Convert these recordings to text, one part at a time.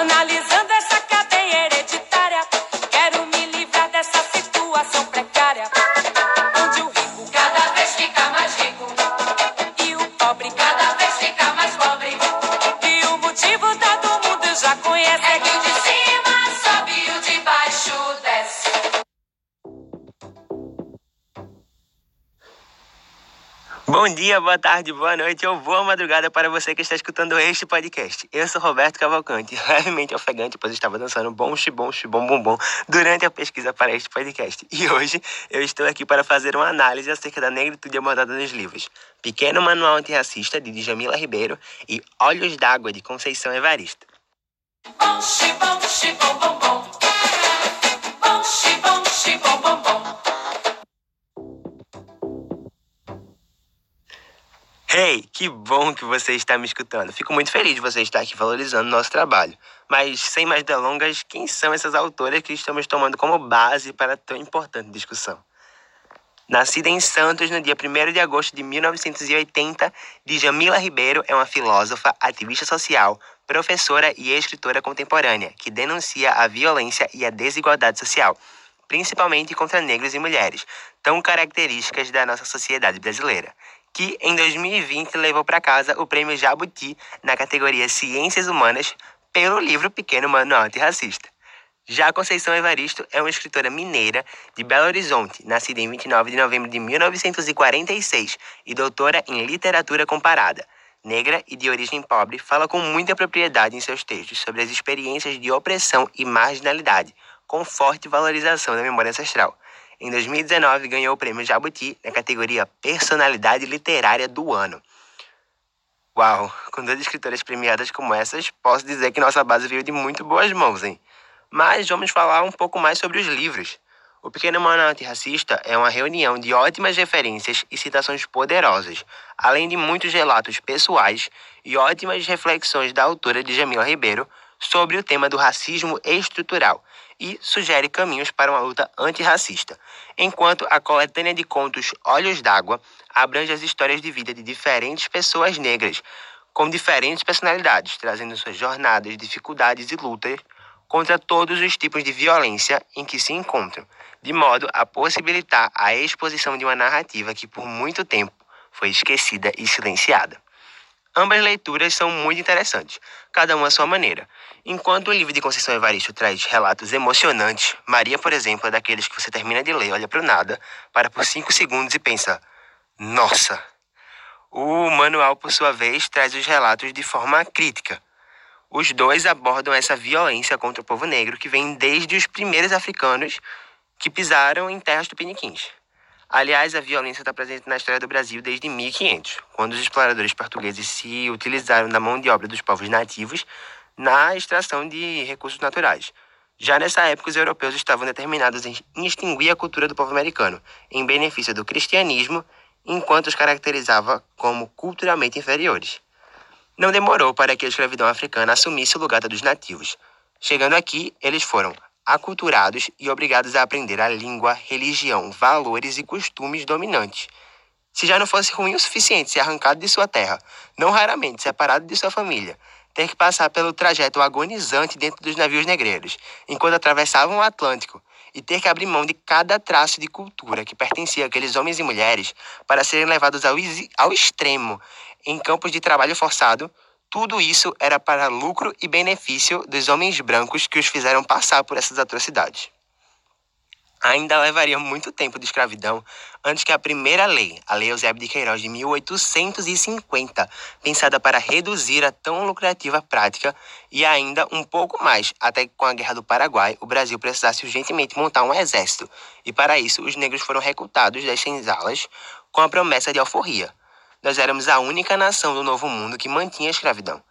Analisando Bom dia, boa tarde, boa noite ou boa madrugada para você que está escutando este podcast. Eu sou Roberto Cavalcante, levemente ofegante, pois estava dançando bom xibom xibom bom bom durante a pesquisa para este podcast. E hoje eu estou aqui para fazer uma análise acerca da negritude abordada nos livros Pequeno Manual Antirracista, de Djamila Ribeiro, e Olhos d'Água, de Conceição Evaristo. Bom, xibom, xibom, bom, bom. Hey, que bom que você está me escutando. Fico muito feliz de você estar aqui valorizando o nosso trabalho. Mas, sem mais delongas, quem são essas autoras que estamos tomando como base para tão importante discussão? Nascida em Santos no dia 1 de agosto de 1980, Djamila Ribeiro é uma filósofa, ativista social, professora e escritora contemporânea que denuncia a violência e a desigualdade social, principalmente contra negros e mulheres, tão características da nossa sociedade brasileira que em 2020 levou para casa o prêmio Jabuti na categoria Ciências Humanas pelo livro Pequeno Manual Antirracista. Já Conceição Evaristo é uma escritora mineira de Belo Horizonte, nascida em 29 de novembro de 1946 e doutora em literatura comparada. Negra e de origem pobre, fala com muita propriedade em seus textos sobre as experiências de opressão e marginalidade, com forte valorização da memória ancestral. Em 2019, ganhou o prêmio Jabuti na categoria Personalidade Literária do Ano. Uau, com duas escritoras premiadas como essas, posso dizer que nossa base veio de muito boas mãos, hein? Mas vamos falar um pouco mais sobre os livros. O Pequeno Manual Antirracista é uma reunião de ótimas referências e citações poderosas, além de muitos relatos pessoais e ótimas reflexões da autora de Jamila Ribeiro sobre o tema do racismo estrutural e sugere caminhos para uma luta antirracista, enquanto a coletânea de contos Olhos d'Água abrange as histórias de vida de diferentes pessoas negras, com diferentes personalidades, trazendo suas jornadas, dificuldades e lutas contra todos os tipos de violência em que se encontram, de modo a possibilitar a exposição de uma narrativa que por muito tempo foi esquecida e silenciada. Ambas leituras são muito interessantes, cada uma à sua maneira. Enquanto o livro de Conceição Evaristo traz relatos emocionantes, Maria, por exemplo, é daqueles que você termina de ler, olha para o nada, para por cinco segundos e pensa: Nossa! O manual, por sua vez, traz os relatos de forma crítica. Os dois abordam essa violência contra o povo negro que vem desde os primeiros africanos que pisaram em terras tupiniquins. Aliás, a violência está presente na história do Brasil desde 1500, quando os exploradores portugueses se utilizaram da mão de obra dos povos nativos na extração de recursos naturais. Já nessa época, os europeus estavam determinados em extinguir a cultura do povo americano, em benefício do cristianismo, enquanto os caracterizava como culturalmente inferiores. Não demorou para que a escravidão africana assumisse o lugar dos nativos. Chegando aqui, eles foram aculturados e obrigados a aprender a língua, religião, valores e costumes dominantes. Se já não fosse ruim o suficiente ser arrancado de sua terra, não raramente separado de sua família, ter que passar pelo trajeto agonizante dentro dos navios negreiros, enquanto atravessavam o Atlântico, e ter que abrir mão de cada traço de cultura que pertencia àqueles homens e mulheres para serem levados ao, ao extremo em campos de trabalho forçado, tudo isso era para lucro e benefício dos homens brancos que os fizeram passar por essas atrocidades. Ainda levaria muito tempo de escravidão antes que a primeira lei, a Lei Eusébio de Queiroz de 1850, pensada para reduzir a tão lucrativa prática, e ainda um pouco mais, até que com a Guerra do Paraguai, o Brasil precisasse urgentemente montar um exército, e para isso os negros foram recrutados das senzalas com a promessa de alforria nós éramos a única nação do Novo Mundo que mantinha a escravidão.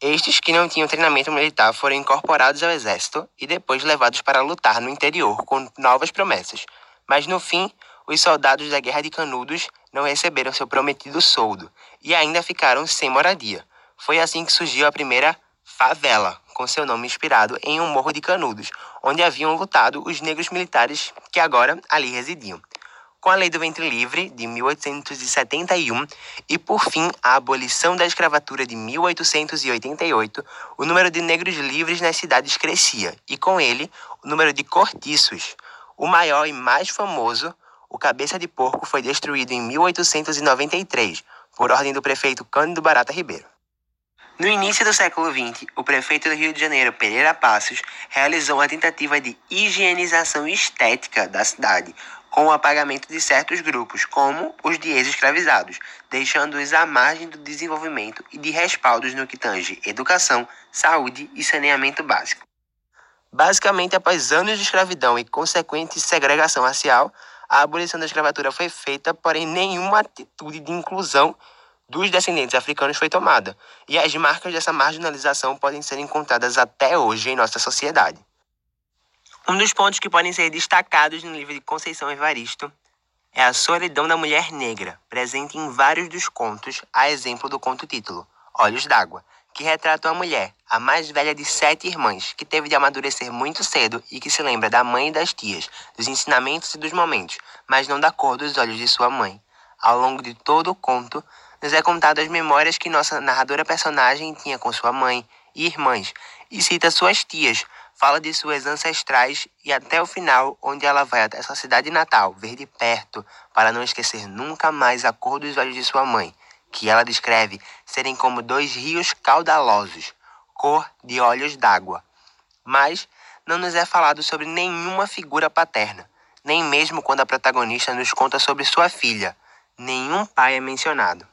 Estes que não tinham treinamento militar foram incorporados ao exército e depois levados para lutar no interior com novas promessas. Mas no fim, os soldados da Guerra de Canudos não receberam seu prometido soldo e ainda ficaram sem moradia. Foi assim que surgiu a primeira favela, com seu nome inspirado em um morro de Canudos, onde haviam lutado os negros militares que agora ali residiam. Com a Lei do Ventre Livre, de 1871, e, por fim, a abolição da escravatura de 1888, o número de negros livres nas cidades crescia, e com ele, o número de cortiços. O maior e mais famoso, o Cabeça de Porco, foi destruído em 1893, por ordem do prefeito Cândido Barata Ribeiro. No início do século XX, o prefeito do Rio de Janeiro, Pereira Passos, realizou uma tentativa de higienização estética da cidade, com o apagamento de certos grupos, como os de ex-escravizados, deixando-os à margem do desenvolvimento e de respaldos no que tange educação, saúde e saneamento básico. Basicamente, após anos de escravidão e consequente segregação racial, a abolição da escravatura foi feita, porém nenhuma atitude de inclusão dos descendentes africanos foi tomada, e as marcas dessa marginalização podem ser encontradas até hoje em nossa sociedade. Um dos pontos que podem ser destacados no livro de Conceição Evaristo é a solidão da mulher negra, presente em vários dos contos, a exemplo do conto título Olhos d'Água, que retrata uma mulher, a mais velha de sete irmãs, que teve de amadurecer muito cedo e que se lembra da mãe e das tias, dos ensinamentos e dos momentos, mas não da cor dos olhos de sua mãe. Ao longo de todo o conto, nos é contado as memórias que nossa narradora personagem tinha com sua mãe e irmãs, e cita suas tias, fala de suas ancestrais e até o final, onde ela vai até sua cidade natal, ver de perto, para não esquecer nunca mais a cor dos olhos de sua mãe, que ela descreve serem como dois rios caudalosos, cor de olhos d'água. Mas não nos é falado sobre nenhuma figura paterna, nem mesmo quando a protagonista nos conta sobre sua filha. Nenhum pai é mencionado.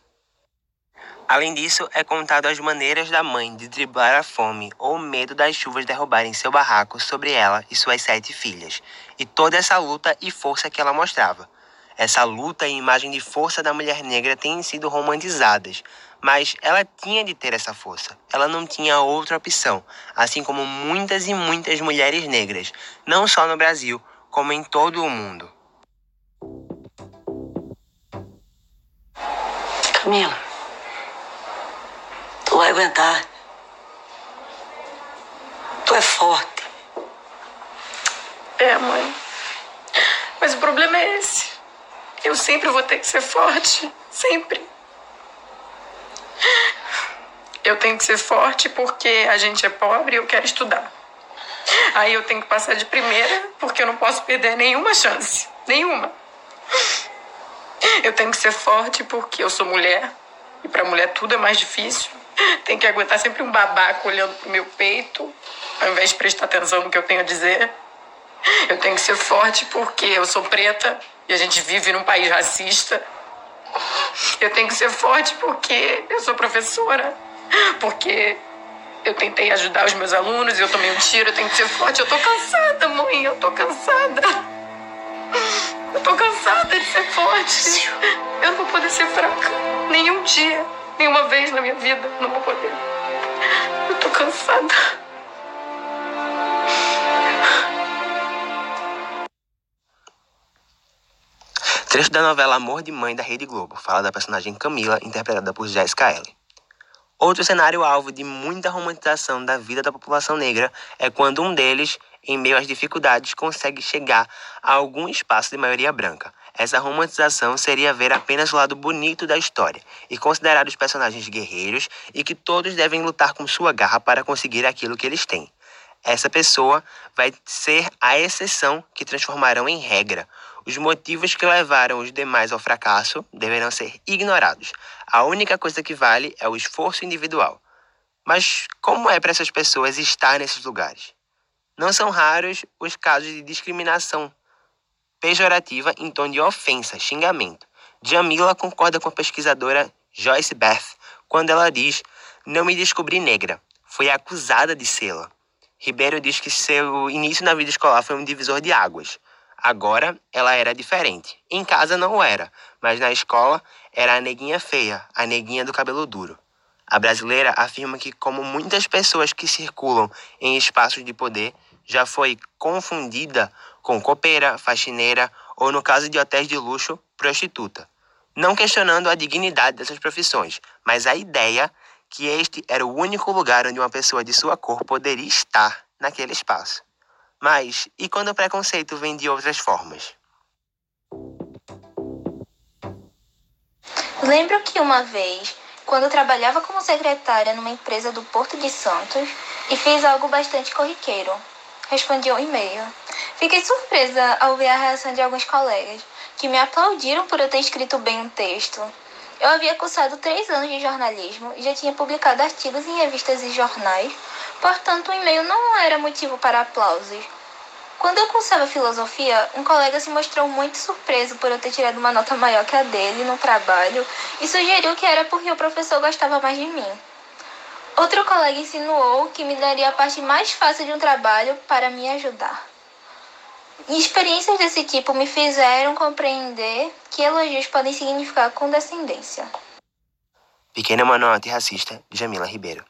Além disso, é contado as maneiras da mãe de driblar a fome ou o medo das chuvas derrubarem seu barraco sobre ela e suas sete filhas, e toda essa luta e força que ela mostrava. Essa luta e imagem de força da mulher negra têm sido romantizadas, mas ela tinha de ter essa força. Ela não tinha outra opção, assim como muitas e muitas mulheres negras, não só no Brasil, como em todo o mundo. Camila. Tu vai aguentar. Tu é forte. É, mãe. Mas o problema é esse. Eu sempre vou ter que ser forte. Sempre. Eu tenho que ser forte porque a gente é pobre e eu quero estudar. Aí eu tenho que passar de primeira porque eu não posso perder nenhuma chance. Nenhuma. Eu tenho que ser forte porque eu sou mulher e para mulher tudo é mais difícil. Tem que aguentar sempre um babaco olhando pro meu peito, ao invés de prestar atenção no que eu tenho a dizer. Eu tenho que ser forte porque eu sou preta e a gente vive num país racista. Eu tenho que ser forte porque eu sou professora, porque eu tentei ajudar os meus alunos e eu tomei um tiro. Eu tenho que ser forte. Eu tô cansada, mãe, eu tô cansada. Eu tô cansada de ser forte. Eu não vou poder ser fraca nenhum dia. Nenhuma vez na minha vida não vou poder. Eu tô cansada. Trecho da novela Amor de Mãe da Rede Globo, fala da personagem Camila, interpretada por Jessica Ellen. Outro cenário alvo de muita romantização da vida da população negra é quando um deles, em meio às dificuldades, consegue chegar a algum espaço de maioria branca, essa romantização seria ver apenas o lado bonito da história e considerar os personagens guerreiros e que todos devem lutar com sua garra para conseguir aquilo que eles têm. Essa pessoa vai ser a exceção que transformarão em regra. Os motivos que levaram os demais ao fracasso deverão ser ignorados. A única coisa que vale é o esforço individual. Mas como é para essas pessoas estar nesses lugares? Não são raros os casos de discriminação pejorativa em tom de ofensa, xingamento. Jamila concorda com a pesquisadora Joyce Beth quando ela diz: Não me descobri negra, foi acusada de sê-la. Ribeiro diz que seu início na vida escolar foi um divisor de águas. Agora ela era diferente. Em casa não era, mas na escola era a neguinha feia, a neguinha do cabelo duro. A brasileira afirma que, como muitas pessoas que circulam em espaços de poder, já foi confundida com copeira, faxineira ou, no caso de hotéis de luxo, prostituta. Não questionando a dignidade dessas profissões, mas a ideia que este era o único lugar onde uma pessoa de sua cor poderia estar naquele espaço. Mas e quando o preconceito vem de outras formas? Lembro que uma vez, quando trabalhava como secretária numa empresa do Porto de Santos, e fiz algo bastante corriqueiro. Respondi um e-mail. Fiquei surpresa ao ver a reação de alguns colegas, que me aplaudiram por eu ter escrito bem um texto. Eu havia cursado três anos de jornalismo e já tinha publicado artigos em revistas e jornais, portanto, o e-mail não era motivo para aplausos. Quando eu cursava filosofia, um colega se mostrou muito surpreso por eu ter tirado uma nota maior que a dele no trabalho e sugeriu que era porque o professor gostava mais de mim. Outro colega insinuou que me daria a parte mais fácil de um trabalho para me ajudar. E experiências desse tipo me fizeram compreender que elogios podem significar condescendência. Pequena Manual Antirracista, Jamila Ribeiro.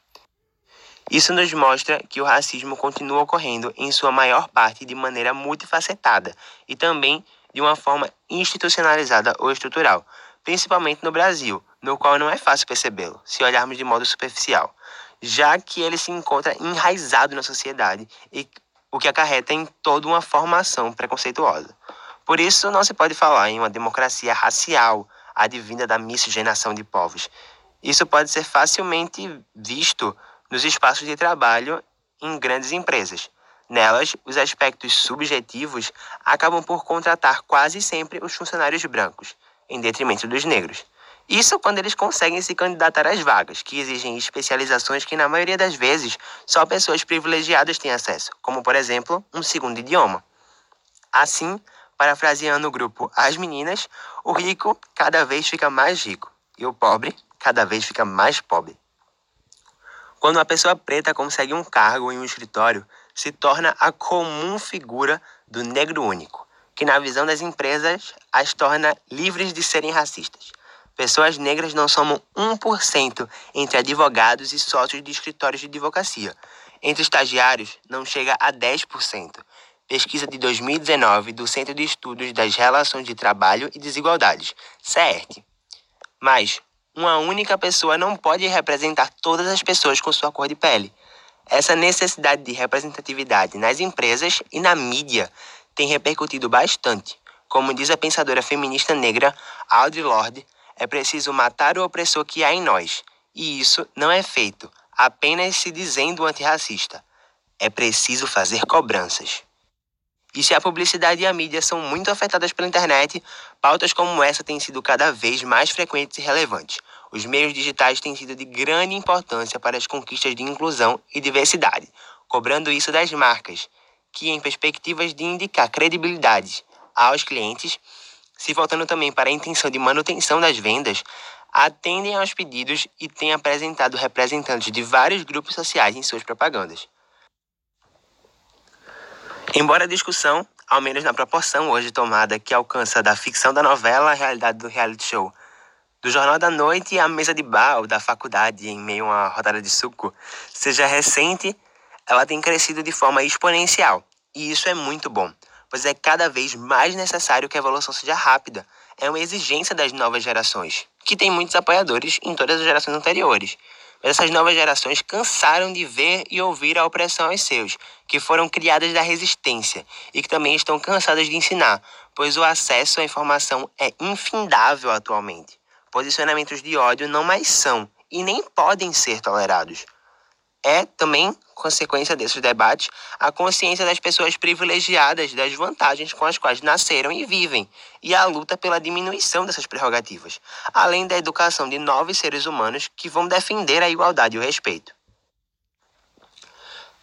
Isso nos mostra que o racismo continua ocorrendo em sua maior parte de maneira multifacetada e também de uma forma institucionalizada ou estrutural, principalmente no Brasil, no qual não é fácil percebê-lo, se olharmos de modo superficial, já que ele se encontra enraizado na sociedade e o que acarreta em toda uma formação preconceituosa. Por isso, não se pode falar em uma democracia racial advinda da miscigenação de povos. Isso pode ser facilmente visto nos espaços de trabalho em grandes empresas. Nelas, os aspectos subjetivos acabam por contratar quase sempre os funcionários brancos, em detrimento dos negros. Isso quando eles conseguem se candidatar às vagas, que exigem especializações que, na maioria das vezes, só pessoas privilegiadas têm acesso, como, por exemplo, um segundo idioma. Assim, parafraseando o grupo As Meninas, o rico cada vez fica mais rico e o pobre cada vez fica mais pobre. Quando uma pessoa preta consegue um cargo em um escritório, se torna a comum figura do negro único, que na visão das empresas as torna livres de serem racistas. Pessoas negras não somam 1% entre advogados e sócios de escritórios de advocacia. Entre estagiários, não chega a 10%. Pesquisa de 2019 do Centro de Estudos das Relações de Trabalho e Desigualdades, CERT. Mas uma única pessoa não pode representar todas as pessoas com sua cor de pele. Essa necessidade de representatividade nas empresas e na mídia tem repercutido bastante. Como diz a pensadora feminista negra Audre Lorde, é preciso matar o opressor que há em nós. E isso não é feito apenas se dizendo antirracista. É preciso fazer cobranças. E se a publicidade e a mídia são muito afetadas pela internet, pautas como essa têm sido cada vez mais frequentes e relevantes. Os meios digitais têm sido de grande importância para as conquistas de inclusão e diversidade, cobrando isso das marcas, que, em perspectivas de indicar credibilidade aos clientes, se voltando também para a intenção de manutenção das vendas, atendem aos pedidos e têm apresentado representantes de vários grupos sociais em suas propagandas. Embora a discussão, ao menos na proporção hoje tomada que alcança da ficção da novela à realidade do reality show, do Jornal da Noite à mesa de bar ou da faculdade em meio a uma rodada de suco, seja recente, ela tem crescido de forma exponencial. E isso é muito bom, pois é cada vez mais necessário que a evolução seja rápida. É uma exigência das novas gerações, que tem muitos apoiadores em todas as gerações anteriores. Mas essas novas gerações cansaram de ver e ouvir a opressão aos seus, que foram criadas da resistência e que também estão cansadas de ensinar, pois o acesso à informação é infindável atualmente. Posicionamentos de ódio não mais são e nem podem ser tolerados. É também consequência desses debates a consciência das pessoas privilegiadas das vantagens com as quais nasceram e vivem, e a luta pela diminuição dessas prerrogativas, além da educação de novos seres humanos que vão defender a igualdade e o respeito.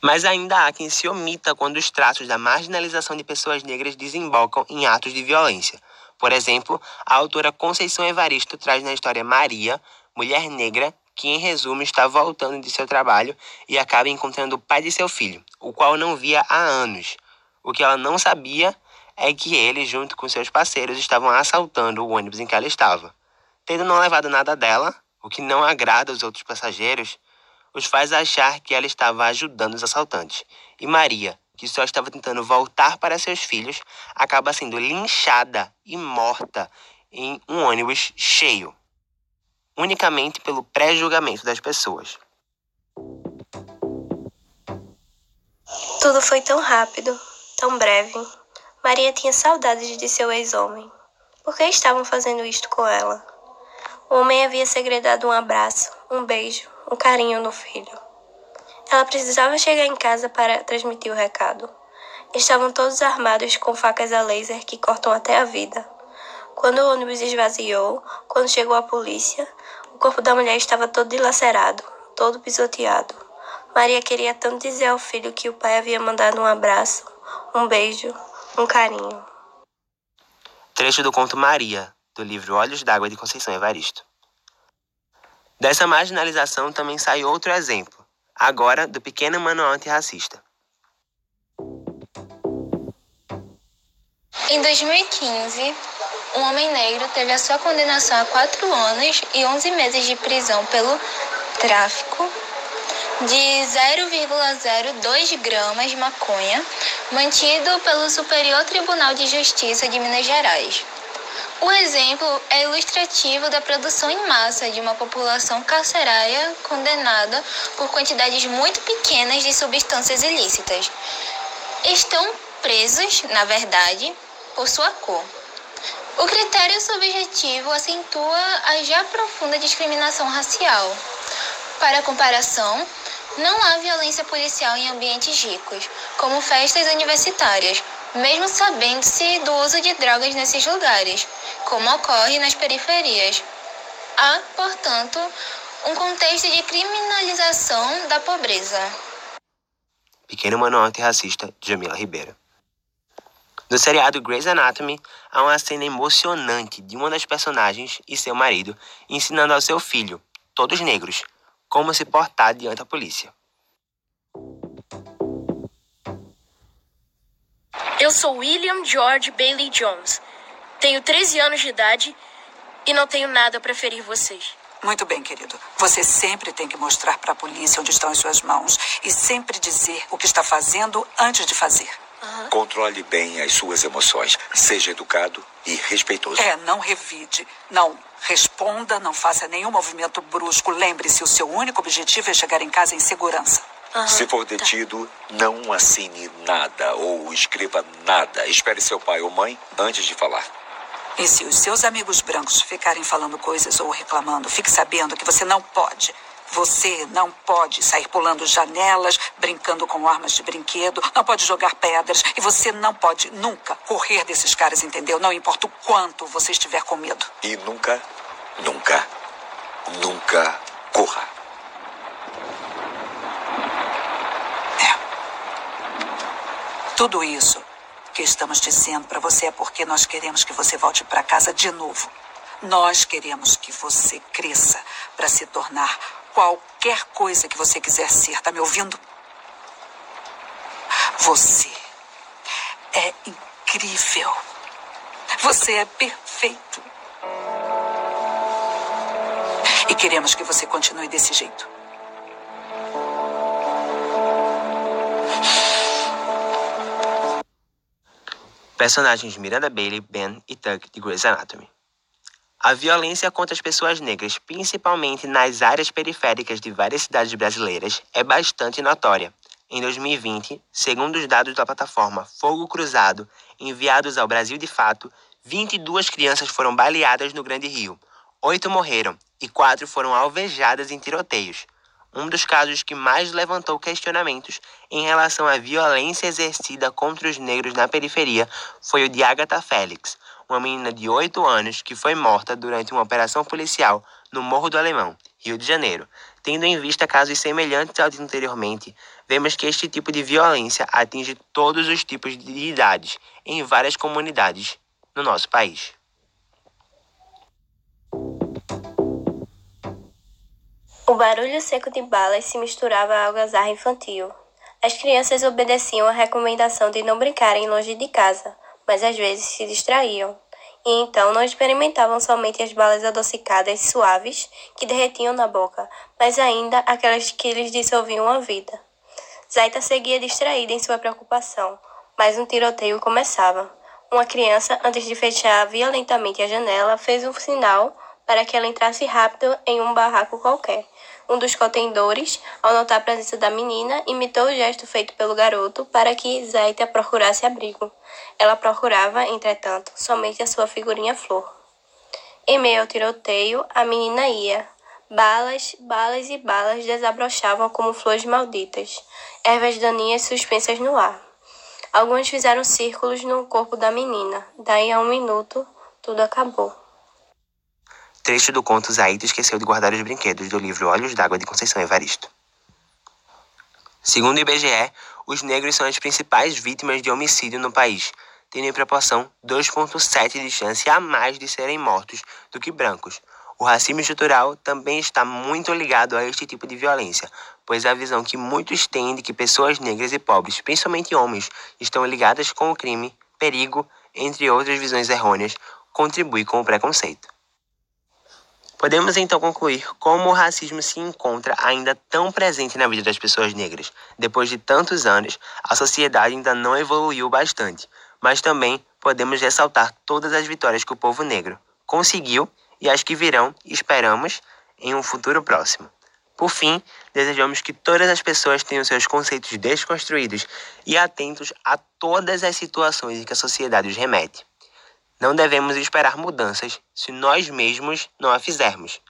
Mas ainda há quem se omita quando os traços da marginalização de pessoas negras desembocam em atos de violência. Por exemplo, a autora Conceição Evaristo traz na história Maria, mulher negra, que em resumo está voltando de seu trabalho e acaba encontrando o pai de seu filho, o qual não via há anos. O que ela não sabia é que ele, junto com seus parceiros, estavam assaltando o ônibus em que ela estava. Tendo não levado nada dela, o que não agrada aos outros passageiros, os faz achar que ela estava ajudando os assaltantes. E Maria, que só estava tentando voltar para seus filhos, acaba sendo linchada e morta em um ônibus cheio unicamente pelo pré-julgamento das pessoas. Tudo foi tão rápido, tão breve. Maria tinha saudades de seu ex-homem. Por que estavam fazendo isto com ela? O homem havia segredado um abraço, um beijo, um carinho no filho. Ela precisava chegar em casa para transmitir o recado. Estavam todos armados com facas a laser que cortam até a vida. Quando o ônibus esvaziou, quando chegou a polícia, o corpo da mulher estava todo dilacerado, todo pisoteado. Maria queria tanto dizer ao filho que o pai havia mandado um abraço, um beijo, um carinho. Trecho do conto Maria, do livro Olhos d'Água de Conceição Evaristo. Dessa marginalização também sai outro exemplo, agora do pequeno manual antirracista. Em 2015, um homem negro teve a sua condenação a quatro anos e 11 meses de prisão pelo tráfico de 0,02 gramas de maconha, mantido pelo Superior Tribunal de Justiça de Minas Gerais. O exemplo é ilustrativo da produção em massa de uma população carcerária condenada por quantidades muito pequenas de substâncias ilícitas. Estão presos, na verdade, por sua cor. O critério subjetivo acentua a já profunda discriminação racial. Para comparação, não há violência policial em ambientes ricos, como festas universitárias, mesmo sabendo-se do uso de drogas nesses lugares, como ocorre nas periferias. Há, portanto, um contexto de criminalização da pobreza. Pequeno Manual Antirracista, Jamila Ribeiro. No seriado Grey's Anatomy, há uma cena emocionante de uma das personagens e seu marido ensinando ao seu filho, todos negros, como se portar diante da polícia. Eu sou William George Bailey Jones. Tenho 13 anos de idade e não tenho nada para ferir vocês. Muito bem, querido. Você sempre tem que mostrar para a polícia onde estão as suas mãos e sempre dizer o que está fazendo antes de fazer. Controle bem as suas emoções. Seja educado e respeitoso. É, não revide. Não responda, não faça nenhum movimento brusco. Lembre-se, o seu único objetivo é chegar em casa em segurança. Se for detido, não assine nada ou escreva nada. Espere seu pai ou mãe antes de falar. E se os seus amigos brancos ficarem falando coisas ou reclamando, fique sabendo que você não pode. Você não pode sair pulando janelas, brincando com armas de brinquedo, não pode jogar pedras e você não pode nunca correr desses caras, entendeu? Não importa o quanto você estiver com medo. E nunca, nunca, nunca corra. Tudo isso que estamos dizendo para você é porque nós queremos que você volte para casa de novo. Nós queremos que você cresça para se tornar qualquer coisa que você quiser ser. Tá me ouvindo? Você é incrível. Você é perfeito. E queremos que você continue desse jeito. Personagens Miranda Bailey, Ben e Tuck de Grey's Anatomy. A violência contra as pessoas negras, principalmente nas áreas periféricas de várias cidades brasileiras, é bastante notória. Em 2020, segundo os dados da plataforma Fogo Cruzado, enviados ao Brasil de Fato, 22 crianças foram baleadas no Grande Rio, oito morreram e quatro foram alvejadas em tiroteios. Um dos casos que mais levantou questionamentos em relação à violência exercida contra os negros na periferia foi o de Agatha Félix, uma menina de 8 anos que foi morta durante uma operação policial no Morro do Alemão, Rio de Janeiro. Tendo em vista casos semelhantes ao de anteriormente, vemos que este tipo de violência atinge todos os tipos de idades em várias comunidades no nosso país. O barulho seco de balas se misturava à algazarra infantil. As crianças obedeciam a recomendação de não brincarem longe de casa, mas às vezes se distraíam. E então não experimentavam somente as balas adocicadas suaves que derretiam na boca, mas ainda aquelas que lhes dissolviam a vida. Zaita seguia distraída em sua preocupação, mas um tiroteio começava. Uma criança, antes de fechar violentamente a janela, fez um sinal para que ela entrasse rápido em um barraco qualquer. Um dos contendores, ao notar a presença da menina, imitou o gesto feito pelo garoto para que Zaita procurasse abrigo. Ela procurava, entretanto, somente a sua figurinha flor. Em meio ao tiroteio, a menina ia. Balas, balas e balas desabrochavam como flores malditas, ervas daninhas suspensas no ar. Alguns fizeram círculos no corpo da menina. Daí a um minuto, tudo acabou. Trecho do conto Zaito esqueceu de guardar os brinquedos do livro Olhos d'Água de Conceição Evaristo. Segundo o IBGE, os negros são as principais vítimas de homicídio no país, tendo em proporção 2,7 de chance a mais de serem mortos do que brancos. O racismo estrutural também está muito ligado a este tipo de violência, pois a visão que muitos têm de que pessoas negras e pobres, principalmente homens, estão ligadas com o crime, perigo, entre outras visões errôneas, contribui com o preconceito. Podemos então concluir como o racismo se encontra ainda tão presente na vida das pessoas negras. Depois de tantos anos, a sociedade ainda não evoluiu bastante, mas também podemos ressaltar todas as vitórias que o povo negro conseguiu e as que virão, esperamos, em um futuro próximo. Por fim, desejamos que todas as pessoas tenham seus conceitos desconstruídos e atentos a todas as situações em que a sociedade os remete. Não devemos esperar mudanças se nós mesmos não a fizermos.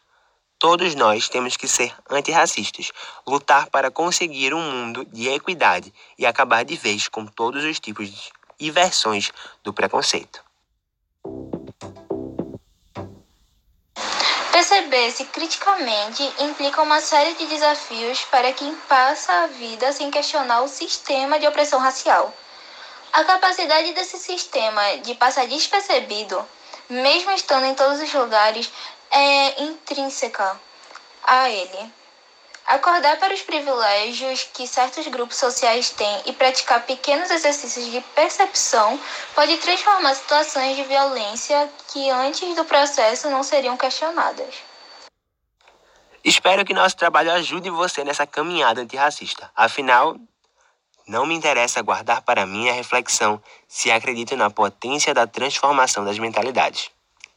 Todos nós temos que ser antirracistas, lutar para conseguir um mundo de equidade e acabar de vez com todos os tipos e versões do preconceito. Perceber-se criticamente implica uma série de desafios para quem passa a vida sem questionar o sistema de opressão racial. A capacidade desse sistema de passar despercebido, mesmo estando em todos os lugares, é intrínseca a ele. Acordar para os privilégios que certos grupos sociais têm e praticar pequenos exercícios de percepção pode transformar situações de violência que antes do processo não seriam questionadas. Espero que nosso trabalho ajude você nessa caminhada antirracista. Afinal, não me interessa guardar para mim a reflexão se acredito na potência da transformação das mentalidades.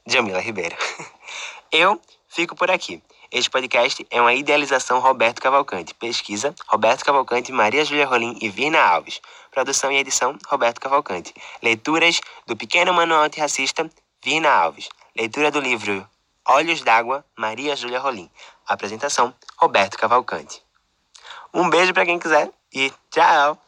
Jamila Ribeiro. Eu fico por aqui. Este podcast é uma idealização Roberto Cavalcante. Pesquisa Roberto Cavalcante, Maria Júlia Rolim e Virna Alves. Produção e edição Roberto Cavalcante. Leituras do Pequeno Manual Antirracista Virna Alves. Leitura do livro Olhos d'Água, Maria Júlia Rolim. Apresentação Roberto Cavalcante. Um beijo para quem quiser e tchau!